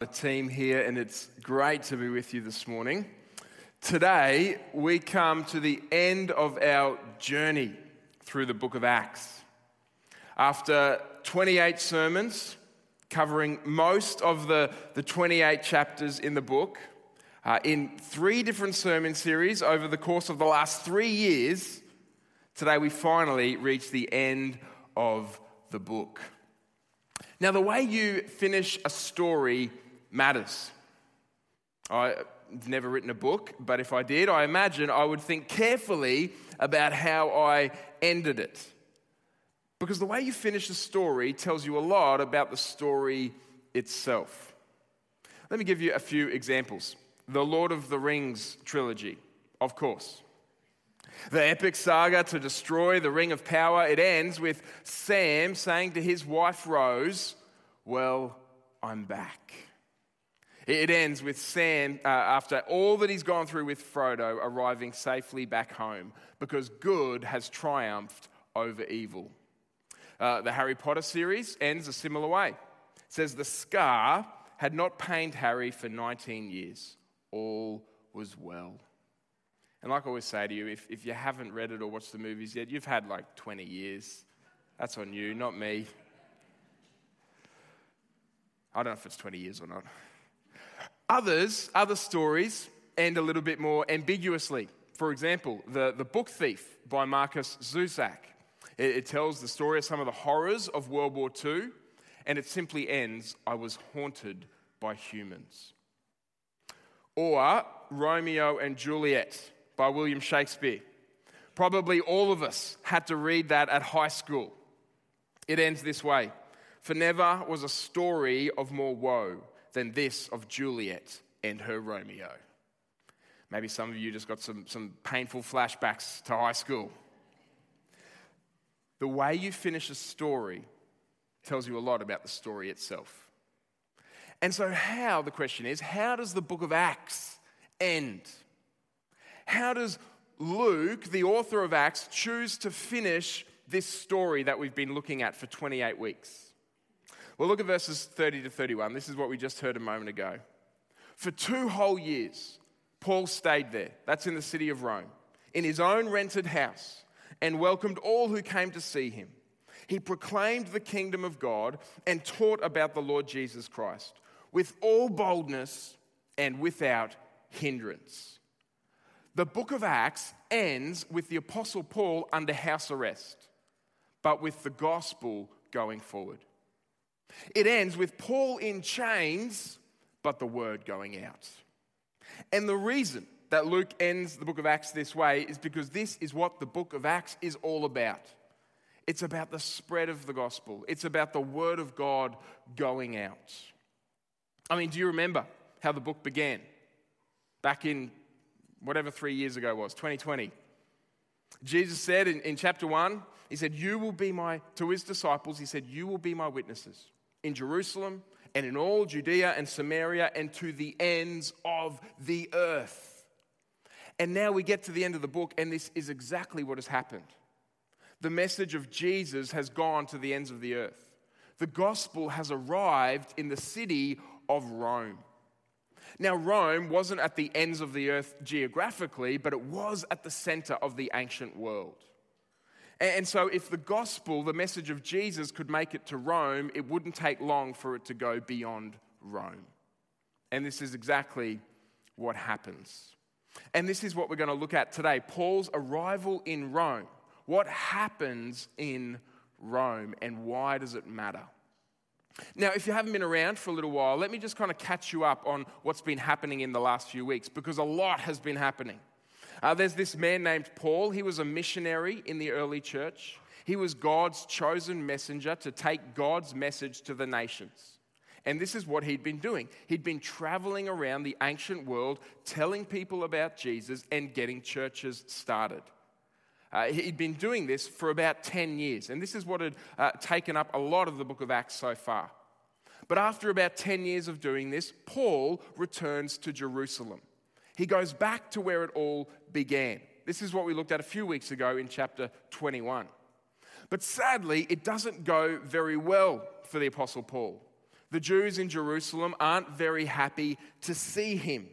the team here, and it's great to be with you this morning. Today, we come to the end of our journey through the book of Acts. After 28 sermons covering most of the, the 28 chapters in the book, uh, in three different sermon series over the course of the last three years, today we finally reach the end of the book. Now, the way you finish a story matters. I've never written a book, but if I did, I imagine I would think carefully about how I ended it. Because the way you finish a story tells you a lot about the story itself. Let me give you a few examples. The Lord of the Rings trilogy, of course. The epic saga to destroy the Ring of Power, it ends with Sam saying to his wife Rose, Well, I'm back. It ends with Sam, uh, after all that he's gone through with Frodo, arriving safely back home because good has triumphed over evil. Uh, the Harry Potter series ends a similar way. It says, The scar had not pained Harry for 19 years. All was well. And like I always say to you, if, if you haven't read it or watched the movies yet, you've had like 20 years. That's on you, not me. I don't know if it's 20 years or not. Others, other stories end a little bit more ambiguously. For example, the, the Book Thief by Markus Zusak. It, it tells the story of some of the horrors of World War II, and it simply ends I was haunted by humans. Or Romeo and Juliet by William Shakespeare. Probably all of us had to read that at high school. It ends this way For never was a story of more woe than this of Juliet and her Romeo. Maybe some of you just got some, some painful flashbacks to high school. The way you finish a story tells you a lot about the story itself. And so, how, the question is, how does the book of Acts end? How does Luke, the author of Acts, choose to finish this story that we've been looking at for 28 weeks? Well, look at verses 30 to 31. This is what we just heard a moment ago. For two whole years, Paul stayed there. That's in the city of Rome, in his own rented house, and welcomed all who came to see him. He proclaimed the kingdom of God and taught about the Lord Jesus Christ with all boldness and without hindrance. The book of Acts ends with the Apostle Paul under house arrest, but with the gospel going forward. It ends with Paul in chains, but the word going out. And the reason that Luke ends the book of Acts this way is because this is what the book of Acts is all about. It's about the spread of the gospel, it's about the word of God going out. I mean, do you remember how the book began? Back in whatever three years ago was, 2020. Jesus said in, in chapter 1, He said, You will be my, to His disciples, He said, You will be my witnesses in Jerusalem and in all Judea and Samaria and to the ends of the earth. And now we get to the end of the book, and this is exactly what has happened. The message of Jesus has gone to the ends of the earth. The gospel has arrived in the city of Rome. Now, Rome wasn't at the ends of the earth geographically, but it was at the center of the ancient world. And so, if the gospel, the message of Jesus, could make it to Rome, it wouldn't take long for it to go beyond Rome. And this is exactly what happens. And this is what we're going to look at today Paul's arrival in Rome. What happens in Rome, and why does it matter? Now, if you haven't been around for a little while, let me just kind of catch you up on what's been happening in the last few weeks, because a lot has been happening. Uh, there's this man named Paul. He was a missionary in the early church. He was God's chosen messenger to take God's message to the nations. And this is what he'd been doing. He'd been traveling around the ancient world, telling people about Jesus and getting churches started. Uh, he'd been doing this for about 10 years, and this is what had uh, taken up a lot of the book of Acts so far. But after about 10 years of doing this, Paul returns to Jerusalem. He goes back to where it all began. This is what we looked at a few weeks ago in chapter 21. But sadly, it doesn't go very well for the Apostle Paul. The Jews in Jerusalem aren't very happy to see him.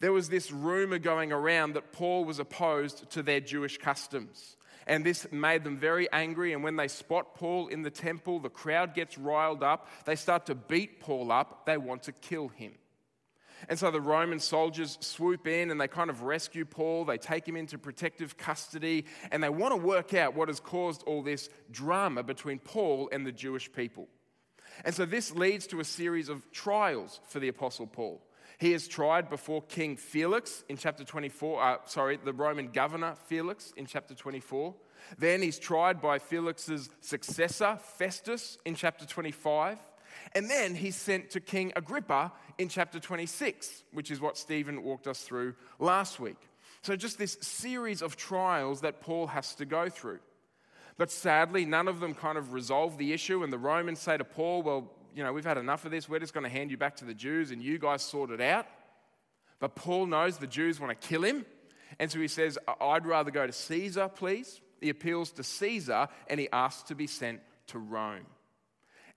There was this rumor going around that Paul was opposed to their Jewish customs. And this made them very angry. And when they spot Paul in the temple, the crowd gets riled up. They start to beat Paul up. They want to kill him. And so the Roman soldiers swoop in and they kind of rescue Paul. They take him into protective custody and they want to work out what has caused all this drama between Paul and the Jewish people. And so this leads to a series of trials for the Apostle Paul. He is tried before King Felix in chapter 24, uh, sorry, the Roman governor Felix in chapter 24. Then he's tried by Felix's successor, Festus, in chapter 25. And then he's sent to King Agrippa in chapter 26, which is what Stephen walked us through last week. So, just this series of trials that Paul has to go through. But sadly, none of them kind of resolve the issue. And the Romans say to Paul, Well, you know, we've had enough of this. We're just going to hand you back to the Jews and you guys sort it out. But Paul knows the Jews want to kill him. And so he says, I'd rather go to Caesar, please. He appeals to Caesar and he asks to be sent to Rome.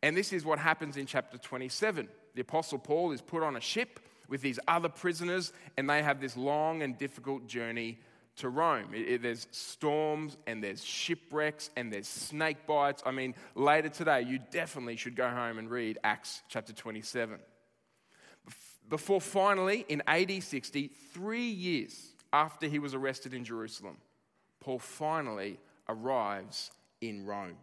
And this is what happens in chapter 27. The Apostle Paul is put on a ship with these other prisoners, and they have this long and difficult journey to Rome. It, it, there's storms and there's shipwrecks and there's snake bites. I mean, later today, you definitely should go home and read Acts chapter 27. Before finally, in AD 60, three years after he was arrested in Jerusalem, Paul finally arrives in Rome.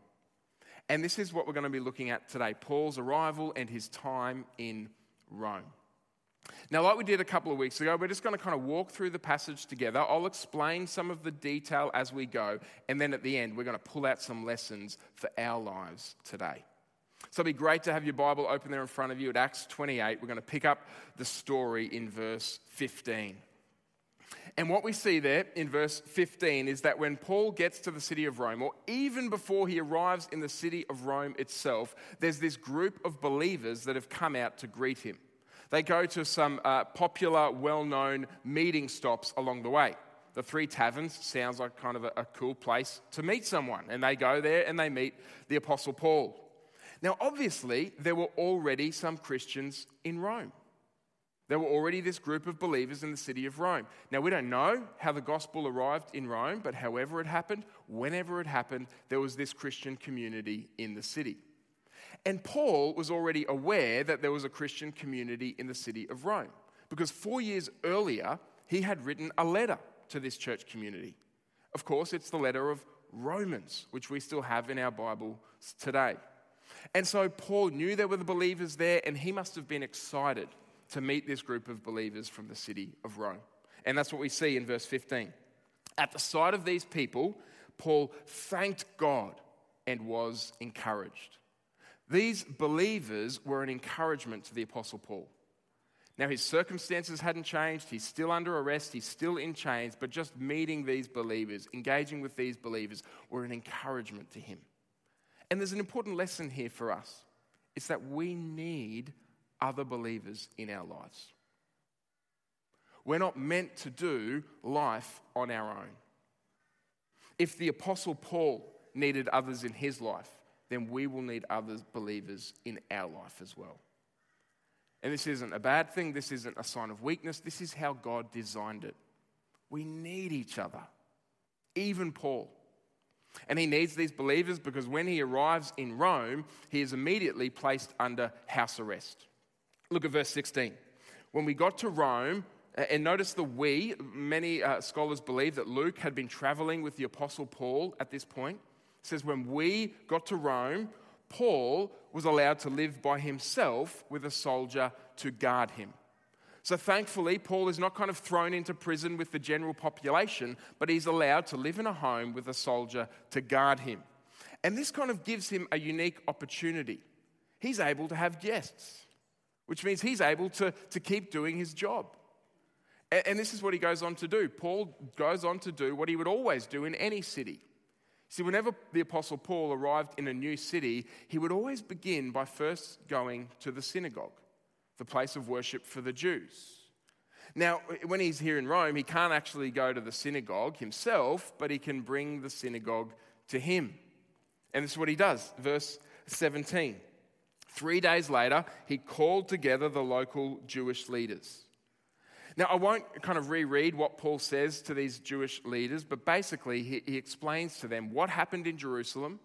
And this is what we're going to be looking at today Paul's arrival and his time in Rome. Now, like we did a couple of weeks ago, we're just going to kind of walk through the passage together. I'll explain some of the detail as we go, and then at the end, we're going to pull out some lessons for our lives today. So it'll be great to have your Bible open there in front of you at Acts 28. We're going to pick up the story in verse 15. And what we see there in verse 15 is that when Paul gets to the city of Rome, or even before he arrives in the city of Rome itself, there's this group of believers that have come out to greet him. They go to some uh, popular, well known meeting stops along the way. The Three Taverns sounds like kind of a, a cool place to meet someone, and they go there and they meet the Apostle Paul. Now, obviously, there were already some Christians in Rome. There were already this group of believers in the city of Rome. Now, we don't know how the gospel arrived in Rome, but however it happened, whenever it happened, there was this Christian community in the city. And Paul was already aware that there was a Christian community in the city of Rome because four years earlier, he had written a letter to this church community. Of course, it's the letter of Romans, which we still have in our Bibles today. And so Paul knew there were the believers there, and he must have been excited to meet this group of believers from the city of Rome. And that's what we see in verse 15. At the sight of these people, Paul thanked God and was encouraged. These believers were an encouragement to the Apostle Paul. Now, his circumstances hadn't changed. He's still under arrest. He's still in chains. But just meeting these believers, engaging with these believers, were an encouragement to him. And there's an important lesson here for us it's that we need other believers in our lives. We're not meant to do life on our own. If the Apostle Paul needed others in his life, then we will need other believers in our life as well. And this isn't a bad thing, this isn't a sign of weakness, this is how God designed it. We need each other, even Paul. And he needs these believers because when he arrives in Rome, he is immediately placed under house arrest. Look at verse 16. When we got to Rome, and notice the we, many uh, scholars believe that Luke had been traveling with the Apostle Paul at this point says, When we got to Rome, Paul was allowed to live by himself with a soldier to guard him. So thankfully, Paul is not kind of thrown into prison with the general population, but he's allowed to live in a home with a soldier to guard him. And this kind of gives him a unique opportunity. He's able to have guests, which means he's able to, to keep doing his job. And, and this is what he goes on to do. Paul goes on to do what he would always do in any city See, whenever the Apostle Paul arrived in a new city, he would always begin by first going to the synagogue, the place of worship for the Jews. Now, when he's here in Rome, he can't actually go to the synagogue himself, but he can bring the synagogue to him. And this is what he does. Verse 17. Three days later, he called together the local Jewish leaders. Now, I won't kind of reread what Paul says to these Jewish leaders, but basically, he, he, explains to them what happened in Jerusalem,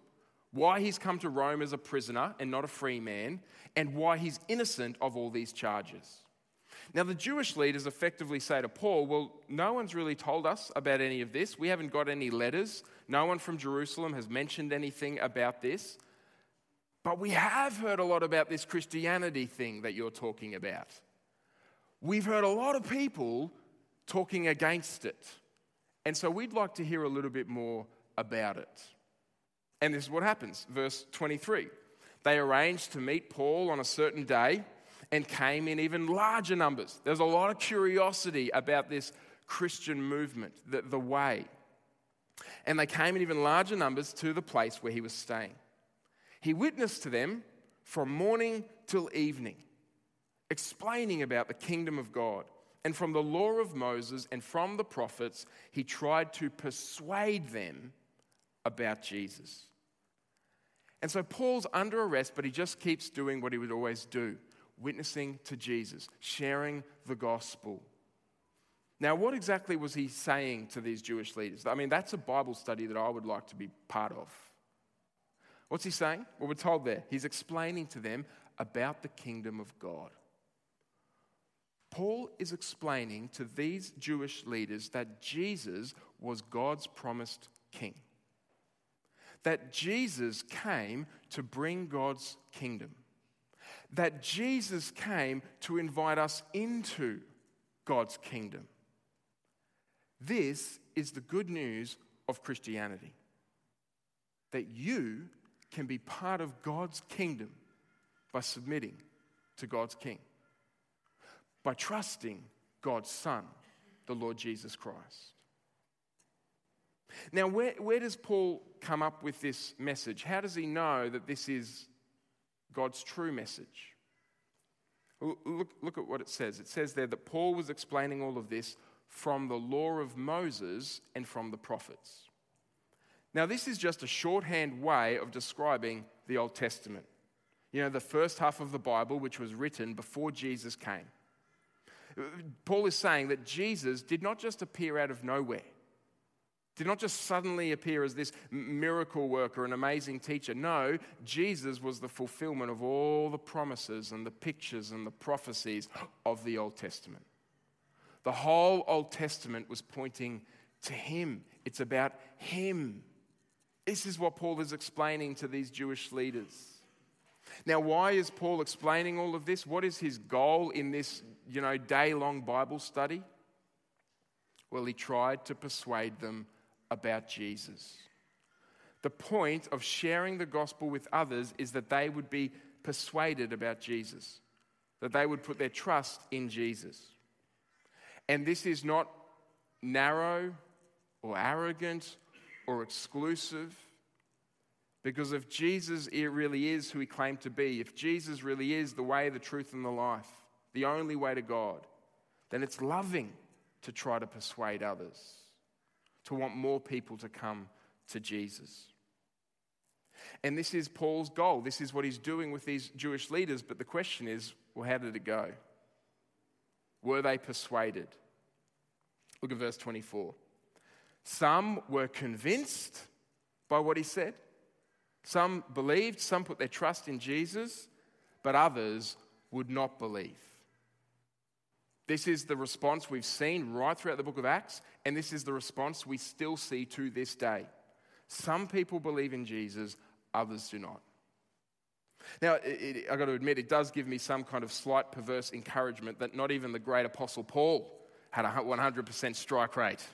why he's come to Rome as a prisoner and not a free man, and why he's innocent of all these charges. Now, the Jewish leaders effectively say to Paul, Well, no one's really told us about any of this. We haven't got any letters. No one from Jerusalem has mentioned anything about this. But we have heard a lot about this Christianity thing that you're talking about. We've heard a lot of people talking against it. And so we'd like to hear a little bit more about it. And this is what happens. Verse 23. They arranged to meet Paul on a certain day and came in even larger numbers. There's a lot of curiosity about this Christian movement, the, the way. And they came in even larger numbers to the place where he was staying. He witnessed to them from morning till evening, explaining about the kingdom of God. And from the law of Moses and from the prophets, he tried to persuade them about Jesus. And so Paul's under arrest, but he just keeps doing what he would always do witnessing to Jesus, sharing the gospel. Now, what exactly was he saying to these Jewish leaders? I mean, that's a Bible study that I would like to be part of. What's he saying? Well, we're told there. He's explaining to them about the kingdom of God. Paul is explaining to these Jewish leaders that Jesus was God's promised king. That Jesus came to bring God's kingdom. That Jesus came to invite us into God's kingdom. This is the good news of Christianity. That you can be part of God's kingdom by submitting to God's King, by trusting God's Son, the Lord Jesus Christ. Now, where, where does Paul come up with this message? How does he know that this is God's true message? Look, look at what it says. It says there that Paul was explaining all of this from the law of Moses and from the prophets. Now, this is just a shorthand way of describing the Old Testament. You know, the first half of the Bible, which was written before Jesus came. Paul is saying that Jesus did not just appear out of nowhere, did not just suddenly appear as this miracle worker, an amazing teacher. No, Jesus was the fulfillment of all the promises and the pictures and the prophecies of the Old Testament. The whole Old Testament was pointing to Him, it's about Him. This is what Paul is explaining to these Jewish leaders. Now, why is Paul explaining all of this? What is his goal in this, you know, day-long Bible study? Well, he tried to persuade them about Jesus. The point of sharing the gospel with others is that they would be persuaded about Jesus, that they would put their trust in Jesus. And this is not narrow or arrogant or exclusive. Because if Jesus really is who he claimed to be, if Jesus really is the way, the truth, and the life, the only way to God, then it's loving to try to persuade others, to want more people to come to Jesus. And this is Paul's goal. This is what he's doing with these Jewish leaders. But the question is well, how did it go? Were they persuaded? Look at verse 24. Some were convinced by what he said. Some believed, some put their trust in Jesus, but others would not believe. This is the response we've seen right throughout the book of Acts, and this is the response we still see to this day. Some people believe in Jesus, others do not. Now, I've got to admit, it does give me some kind of slight perverse encouragement that not even the great Apostle Paul had a 100% strike rate.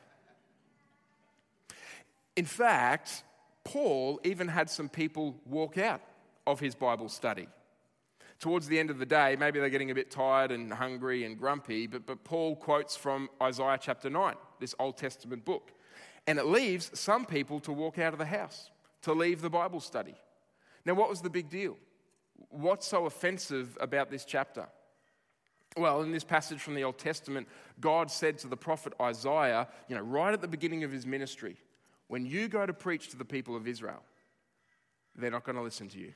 In fact, Paul even had some people walk out of his Bible study. Towards the end of the day, maybe they're getting a bit tired and hungry and grumpy, but, but Paul quotes from Isaiah chapter 9, this Old Testament book. And it leaves some people to walk out of the house, to leave the Bible study. Now, what was the big deal? What's so offensive about this chapter? Well, in this passage from the Old Testament, God said to the prophet Isaiah, you know, right at the beginning of his ministry, when you go to preach to the people of Israel, they're not going to listen to you.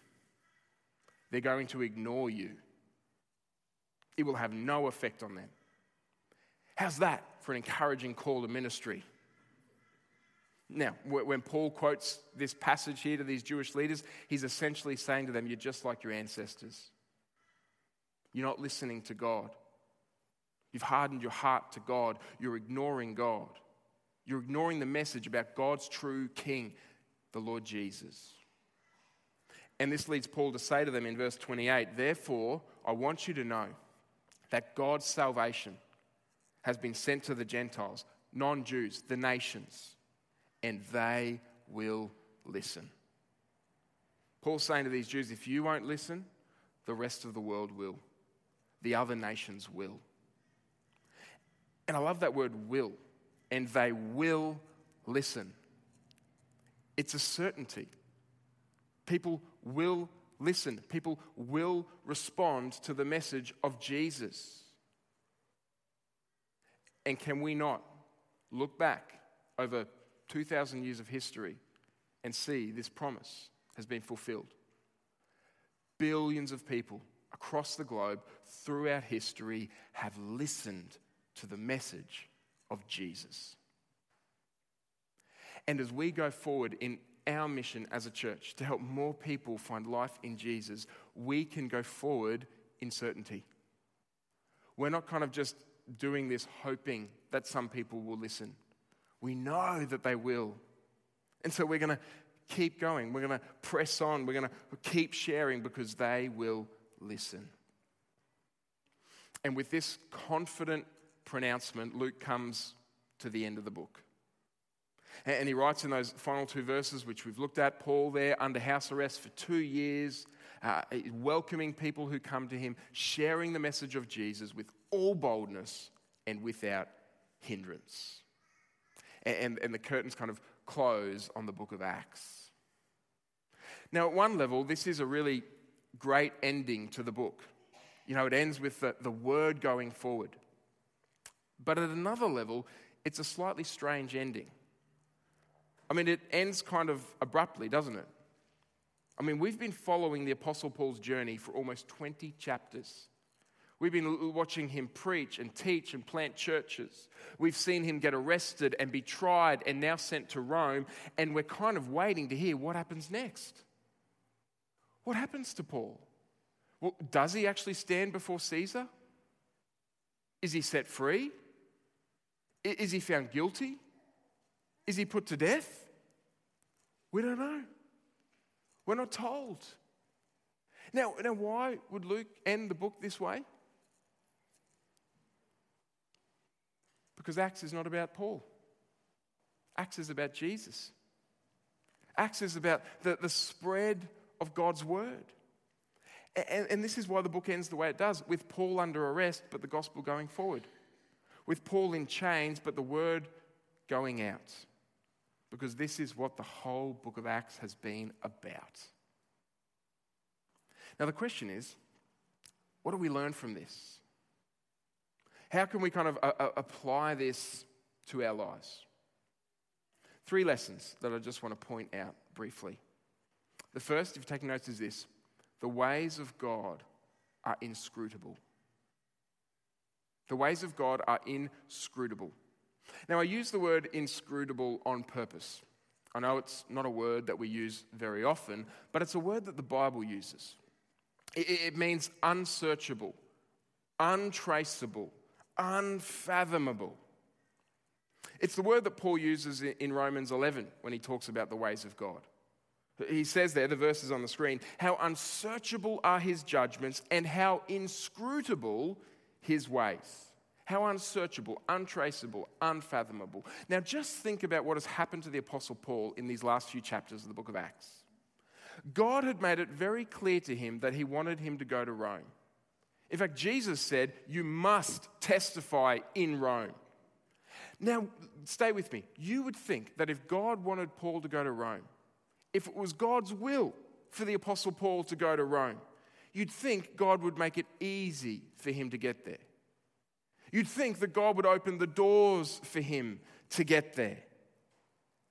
they're going to ignore you. It will have no effect on them. How's that for an encouraging call to ministry? Now, when Paul quotes this passage here to these Jewish leaders, he's essentially saying to them, You're just like your ancestors. You're not listening to God. You've hardened your heart to God. You're ignoring God. You're ignoring the message about God's true King, the Lord Jesus. And this leads Paul to say to them in verse 28 Therefore, I want you to know that God's salvation has been sent to the Gentiles, non Jews, the nations, and they will listen. Paul's saying to these Jews if you won't listen, the rest of the world will, the other nations will. And I love that word will, and they will listen. It's a certainty. People will listen, people will respond to the message of Jesus. And can we not look back over 2,000 years of history and see this promise has been fulfilled? Billions of people across the globe throughout history have listened to the message of Jesus. And as we go forward in our mission as a church to help more people find life in Jesus, we can go forward in certainty. We're not kind of just doing this hoping that some people will listen. We know that they will. And so we're going to keep going. We're going to press on. We're going to keep sharing because they will listen. And with this confident pronouncement, Luke comes to the end of the book. And he writes in those final two verses, which we've looked at, Paul there under house arrest for two years, uh, welcoming people who come to him, sharing the message of Jesus with all boldness and without hindrance. And, and the curtains kind of close on the book of Acts. Now, at one level, this is a really great ending to the book. You know, it ends with the, the word going forward. But at another level, it's a slightly strange ending. I mean, it ends kind of abruptly, doesn't it? I mean, we've been following the Apostle Paul's journey for almost 20 chapters. We've been watching him preach and teach and plant churches. We've seen him get arrested and be tried and now sent to Rome, and we're kind of waiting to hear what happens next. What happens to Paul? Well, does he actually stand before Caesar? Is he set free? Is he found guilty? Is he put to death? We don't know. We're not told. Now, now why would Luke end the book this way? Because Acts is not about Paul. Acts is about Jesus. Acts is about the, the spread of God's word. And, and this is why the book ends the way it does, with Paul under arrest, but the gospel going forward. With Paul in chains, but the word going out because this is what the whole book of Acts has been about. Now, the question is what do we learn from this? How can we kind of uh, uh, apply this to our lives? Three lessons that I just want to point out briefly. The first, if you're taking notes, is this the ways of God are inscrutable. The ways of God are inscrutable. Now, I use the word inscrutable on purpose. I know it's not a word that we use very often, but it's a word that the Bible uses. It, means unsearchable, untraceable, unfathomable. It's the word that Paul uses in Romans 11 when he talks about the ways of God. He says there, the verses on the screen, how unsearchable are his judgments and how inscrutable his ways. How unsearchable, untraceable, unfathomable. Now, just think about what has happened to the Apostle Paul in these last few chapters of the book of Acts. God had made it very clear to him that he wanted him to go to Rome. In fact, Jesus said, You must testify in Rome. Now, stay with me. You would think that if God wanted Paul to go to Rome, if it was God's will for the Apostle Paul to go to Rome, you'd think God would make it easy for him to get there. You'd think that God would open the doors for him to get there.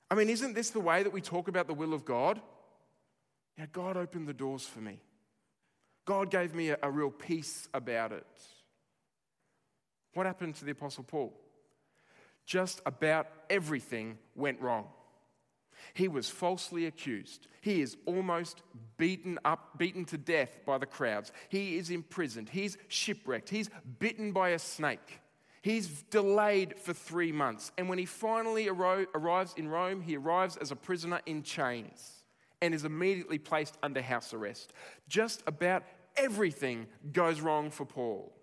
I mean, isn't this the way that we talk about the will of God? Yeah, God opened the doors for me. God gave me a, a real peace about it. What happened to the Apostle Paul? Just about everything went wrong. He was falsely accused. He is almost beaten up, beaten to death by the crowds. He is imprisoned. He's shipwrecked. He's bitten by a snake. He's delayed for three months. And when he finally arro- arrives in Rome, he arrives as a prisoner in chains and is immediately placed under house arrest. Just about everything goes wrong for Paul.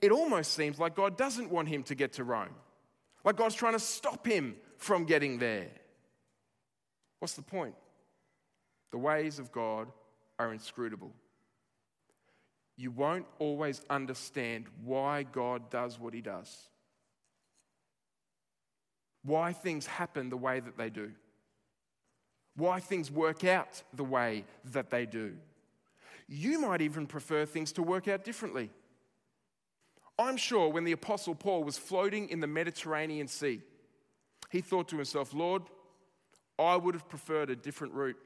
It almost seems like God doesn't want him to get to Rome, like God's trying to stop him from getting there. What's the point? The ways of God are inscrutable. You won't always understand why God does what he does, why things happen the way that they do, why things work out the way that they do. You might even prefer things to work out differently. I'm sure when the Apostle Paul was floating in the Mediterranean Sea, he thought to himself, Lord, I would have preferred a different route.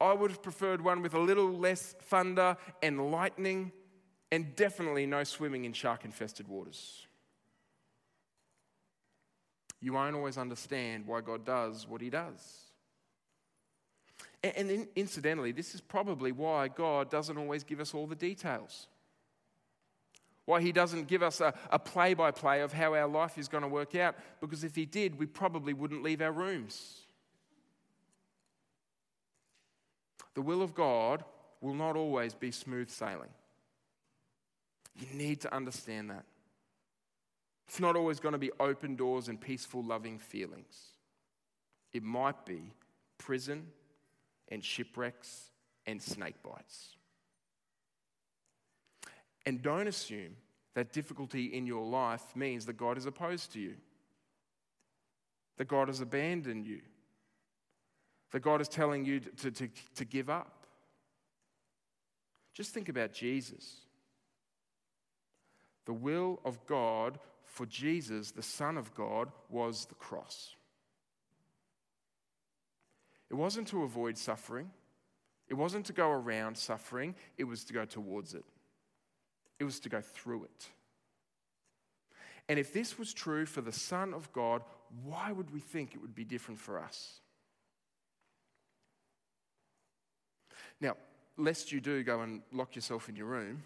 I would have preferred one with a little less thunder and lightning, and definitely no swimming in shark infested waters. You won't always understand why God does what He does. And incidentally, this is probably why God doesn't always give us all the details. Why he doesn't give us a play by play of how our life is going to work out, because if he did, we probably wouldn't leave our rooms. The will of God will not always be smooth sailing. You need to understand that. It's not always going to be open doors and peaceful, loving feelings. It might be prison and shipwrecks and snake bites. And don't assume that difficulty in your life means that God is opposed to you, that God has abandoned you, that God is telling you to, to, to give up. Just think about Jesus. The will of God for Jesus, the Son of God, was the cross. It wasn't to avoid suffering, it wasn't to go around suffering, it was to go towards it, it was to go through it. And if this was true for the Son of God, why would we think it would be different for us? Now, lest you do go and lock yourself in your room,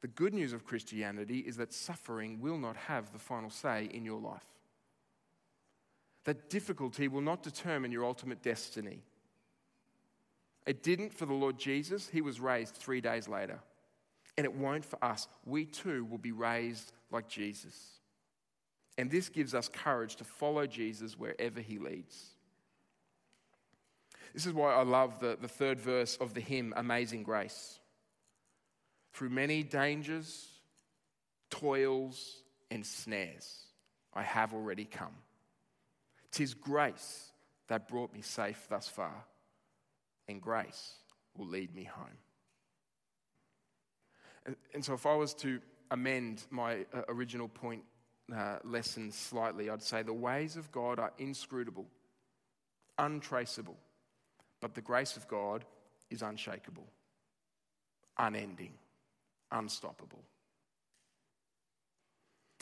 the good news of Christianity is that suffering will not have the final say in your life. That difficulty will not determine your ultimate destiny. It didn't for the Lord Jesus, he was raised three days later. And it won't for us. We too will be raised like Jesus. And this gives us courage to follow Jesus wherever he leads. This is why I love the, the third verse of the hymn, Amazing Grace. Through many dangers, toils, and snares, I have already come. Tis grace that brought me safe thus far, and grace will lead me home. And, and so, if I was to amend my uh, original point uh, lesson slightly, I'd say the ways of God are inscrutable, untraceable but the grace of God is unshakable, unending, unstoppable.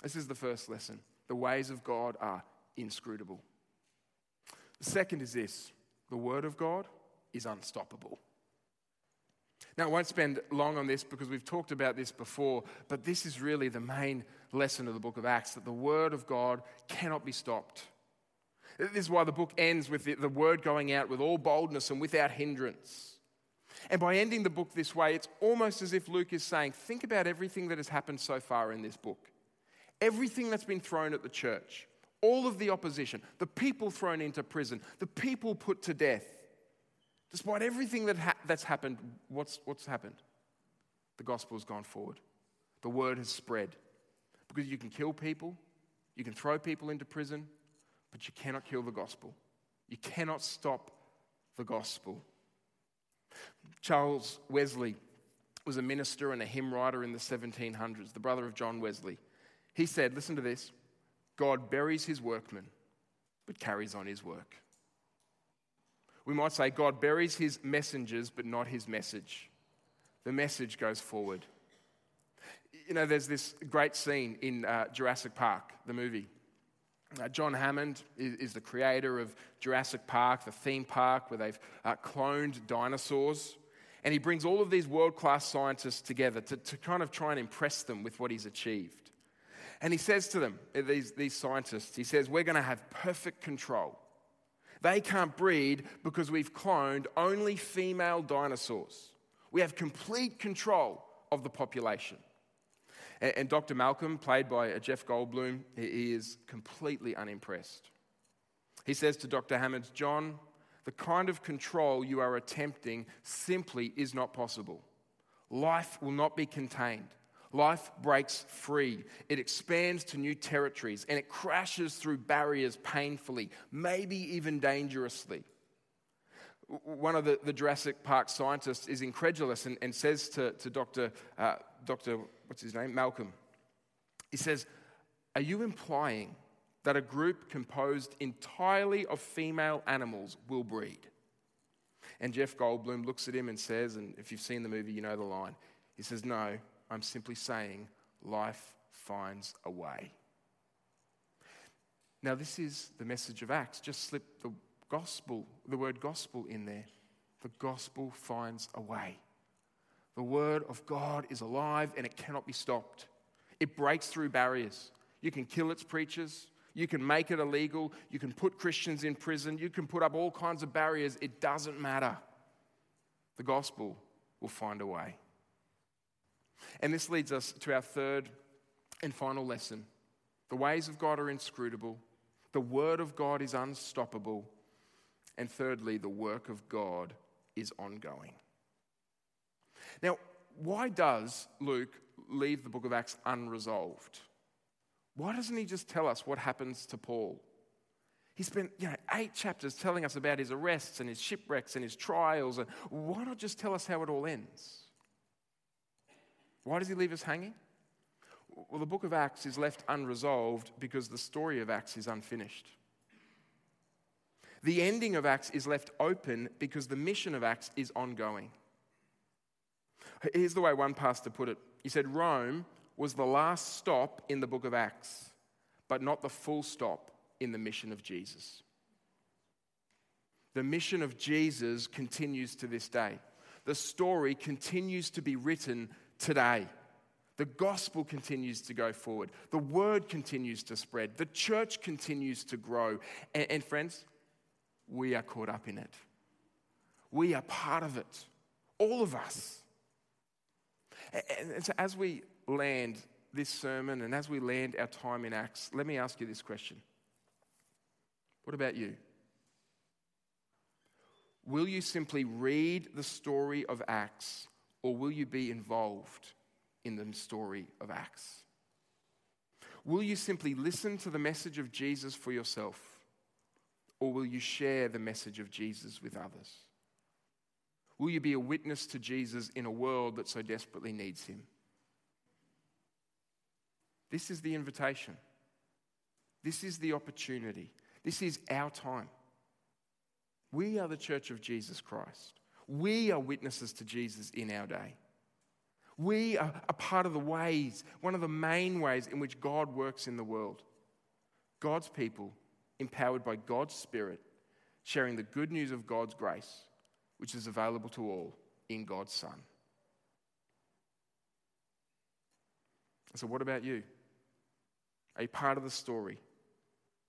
This is the first lesson. The ways of God are inscrutable. The second is this the Word of God is unstoppable. Now, I won't spend long on this because we've talked about this before, but this is really the main lesson of the book of Acts that the Word of God cannot be stopped. This is why the book ends with the, word going out with all boldness and without hindrance. And by ending the book this way, it's almost as if Luke is saying, Think about everything that has happened so far in this book. Everything that's been thrown at the church, all of the opposition, the people thrown into prison, the people put to death. Despite everything that ha- that's happened, what's, what's happened? The gospel has gone forward. The word has spread. Because you can kill people, you can throw people into prison, but you cannot kill the gospel. You cannot stop the gospel. Charles Wesley was a minister and a hymn writer in the 1700s, the brother of John Wesley. He said, Listen to this God buries his workmen, but carries on his work. We might say God buries his messengers, but not his message. The message goes forward. You know, there's this great scene in uh, Jurassic Park, the movie. Uh, John Hammond is, is, the creator of Jurassic Park, the theme park where they've uh, cloned dinosaurs. And he brings all of these world class scientists together to, to kind of try and impress them with what he's achieved. And he says to them, uh, these, these scientists, he says, We're going to have perfect control. They can't breed because we've cloned only female dinosaurs. We have complete control of the population. And, and Dr. Malcolm, played by uh, Jeff Goldblum, he is completely unimpressed. He says to Dr. Hammond, John, the kind of control you are attempting simply is not possible. Life will not be contained. Life breaks free. It expands to new territories and it crashes through barriers painfully, maybe even dangerously. One of the, the Jurassic Park scientists is incredulous and, and says to, to Dr. Uh, Dr. What's his name? Malcolm. He says, Are you implying that a group composed entirely of female animals will breed? And Jeff Goldblum looks at him and says, and if you've seen the movie, you know the line. He says, No, I'm simply saying life finds a way. Now, this is the message of Acts. Just slip the gospel, the word gospel in there. The gospel finds a way. The word of God is alive and it cannot be stopped. It breaks through barriers. You can kill its preachers. You can make it illegal. You can put Christians in prison. You can put up all kinds of barriers. It doesn't matter. The gospel will find a way. And this leads us to our third and final lesson. The ways of God are inscrutable, the word of God is unstoppable, and thirdly, the work of God is ongoing. Now, why does Luke leave the book of Acts unresolved? Why doesn't he just tell us what happens to Paul? He spent you know, eight chapters telling us about his arrests and his shipwrecks and his trials. And why not just tell us how it all ends? Why does he leave us hanging? Well, the book of Acts is left unresolved because the story of Acts is unfinished. The ending of Acts is left open because the mission of Acts is ongoing. Here's the way one pastor put it he said, Rome was the last stop in the book of Acts, but not the full stop in the mission of Jesus. The mission of Jesus continues to this day. The story continues to be written today. The gospel continues to go forward. The word continues to spread. The church continues to grow. And, and, friends, we are caught up in it. We are part of it. All of us. And, and so, as we land this sermon and as we land our time in Acts, let me ask you this question What about you? Will you simply read the story of Acts or will you be involved in the story of Acts? Will you simply listen to the message of Jesus for yourself? Or will you share the message of Jesus with others? Will you be a witness to Jesus in a world that so desperately needs him? This is the invitation. This is the opportunity. This is our time. We are the church of Jesus Christ. We are witnesses to Jesus in our day. We are a part of the ways, one of the main ways in which God works in the world. God's people, empowered by God's Spirit, sharing the good news of God's grace, which is available to all in God's Son. So, what about you? Are you part of the story?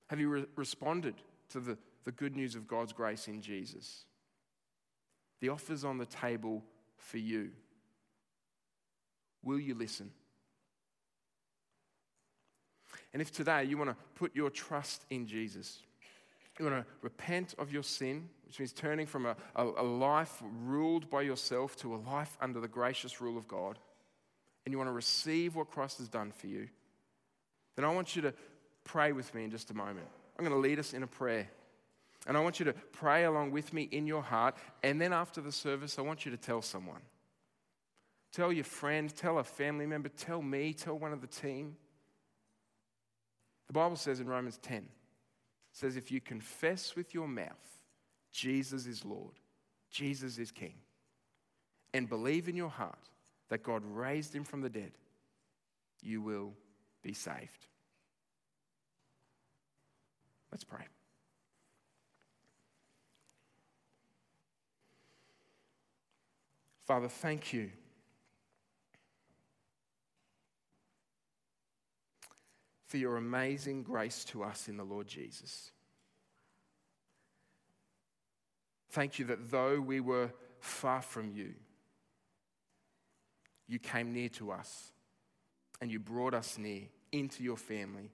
Have you re- responded to the, the good news of God's grace in Jesus? The offer's on the table for you. Will you listen? And if today you want to put your trust in Jesus, you want to repent of your sin, which means turning from a, a, a, life ruled by yourself to a life under the gracious rule of God, and you want to receive what Christ has done for you, then I want you to pray with me in just a moment. I'm going to lead us in a prayer. And I want you to pray along with me in your heart. And then after the service, I want you to tell someone. Tell your friend, tell a family member, tell me, tell one of the team. The Bible says in Romans 10, it says, if you confess with your mouth Jesus is Lord, Jesus is King, and believe in your heart that God raised him from the dead, you will be saved. Let's pray. Father, thank you. For your amazing grace to us in the Lord Jesus. Thank you that though we were far from you, you came near to us and you brought us near into your family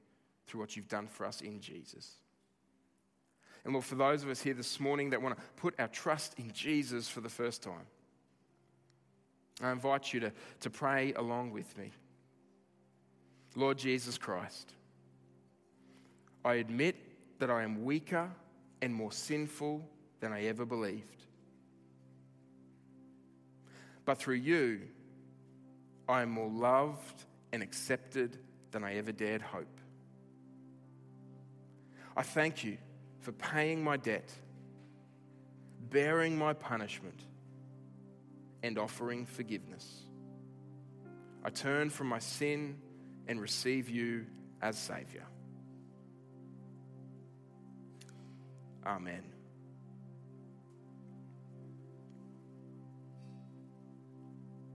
through what you've done for us in Jesus. And Lord, for those of us here this morning that want to put our trust in Jesus for the first time, I invite you to, to pray along with me. Lord Jesus Christ, I admit that I am weaker and more sinful than I ever believed. But through you, I am more loved and accepted than I ever dared hope. I thank you for paying my debt, bearing my punishment, and offering forgiveness. I turn from my sin and receive you as Saviour. Amen.